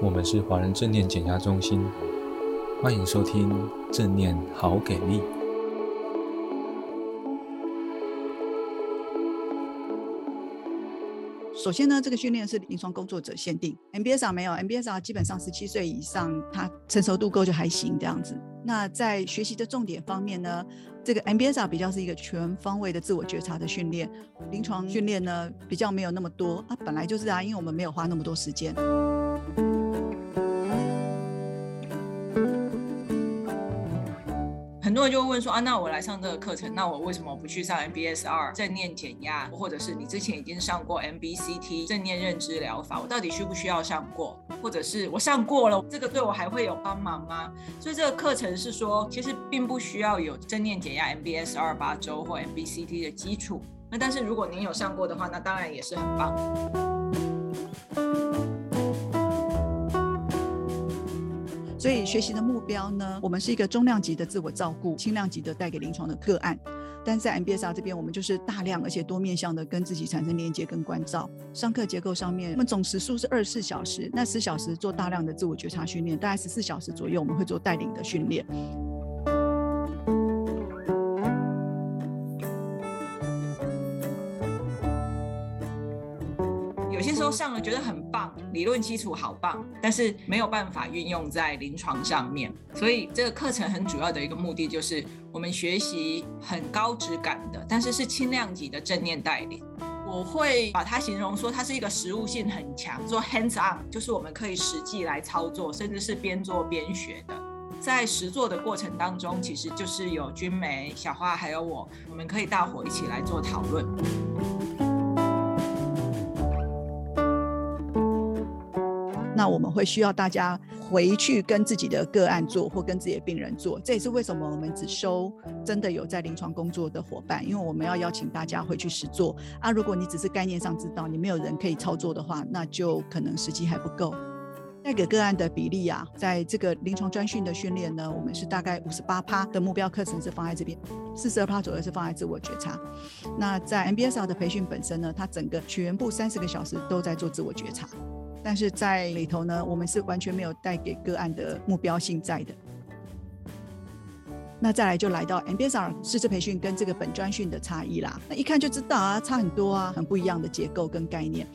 我们是华人正念减压中心，欢迎收听正念好给力。首先呢，这个训练是临床工作者限定，MBSR 没有，MBSR 基本上十七岁以上，他成熟度够就还行这样子。那在学习的重点方面呢，这个 MBSR 比较是一个全方位的自我觉察的训练，临床训练呢比较没有那么多啊，本来就是啊，因为我们没有花那么多时间。很多人就会问说啊，那我来上这个课程，那我为什么不去上 MBSR 正念减压，或者是你之前已经上过 MBCT 正念认知疗法，我到底需不需要上过？或者是我上过了，这个对我还会有帮忙吗？所以这个课程是说，其实并不需要有正念减压 MBSR 八周或 MBCT 的基础。那但是如果您有上过的话，那当然也是很棒。所以学习的目标呢，我们是一个中量级的自我照顾，轻量级的带给临床的个案。但在 MBSR 这边，我们就是大量而且多面向的跟自己产生连接跟关照。上课结构上面，我们总时数是二十四小时，那十小时做大量的自我觉察训练，大概十四小时左右我们会做带领的训练。有些时候上了觉得很棒，理论基础好棒，但是没有办法运用在临床上面。所以这个课程很主要的一个目的就是我们学习很高质感的，但是是轻量级的正念带领。我会把它形容说它是一个实务性很强，做 hands on，就是我们可以实际来操作，甚至是边做边学的。在实做的过程当中，其实就是有君梅、小花还有我，我们可以大伙一起来做讨论。那我们会需要大家回去跟自己的个案做，或跟自己的病人做。这也是为什么我们只收真的有在临床工作的伙伴，因为我们要邀请大家回去实做啊。如果你只是概念上知道，你没有人可以操作的话，那就可能时机还不够。带给个案的比例啊，在这个临床专训的训练呢，我们是大概五十八趴的目标课程是放在这边，四十二趴左右是放在自我觉察。那在 MBSR 的培训本身呢，它整个全部三十个小时都在做自我觉察。但是在里头呢，我们是完全没有带给个案的目标性在的。那再来就来到 MBSR 师资培训跟这个本专训的差异啦，那一看就知道啊，差很多啊，很不一样的结构跟概念。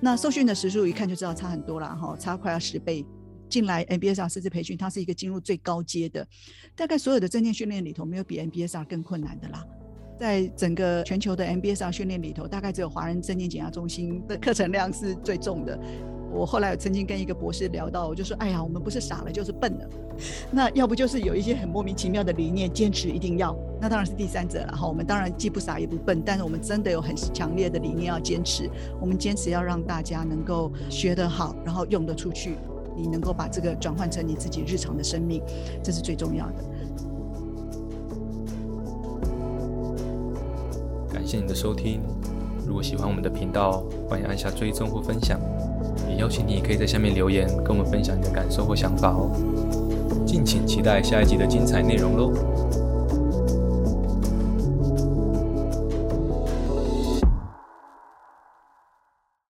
那受训的时数一看就知道差很多了哈，差快要十倍。进来 MBSR 师资培训，它是一个进入最高阶的，大概所有的正念训练里头，没有比 MBSR 更困难的啦。在整个全球的 MBSR 训练里头，大概只有华人正念减压中心的课程量是最重的。我后来曾经跟一个博士聊到，我就说：“哎呀，我们不是傻了，就是笨了。那要不就是有一些很莫名其妙的理念，坚持一定要。那当然是第三者了哈。我们当然既不傻也不笨，但是我们真的有很强烈的理念要坚持。我们坚持要让大家能够学得好，然后用得出去。你能够把这个转换成你自己日常的生命，这是最重要的。”感谢你的收听。如果喜欢我们的频道，欢迎按下追踪或分享。也邀请你可以在下面留言，跟我们分享你的感受或想法哦。敬请期待下一集的精彩内容喽！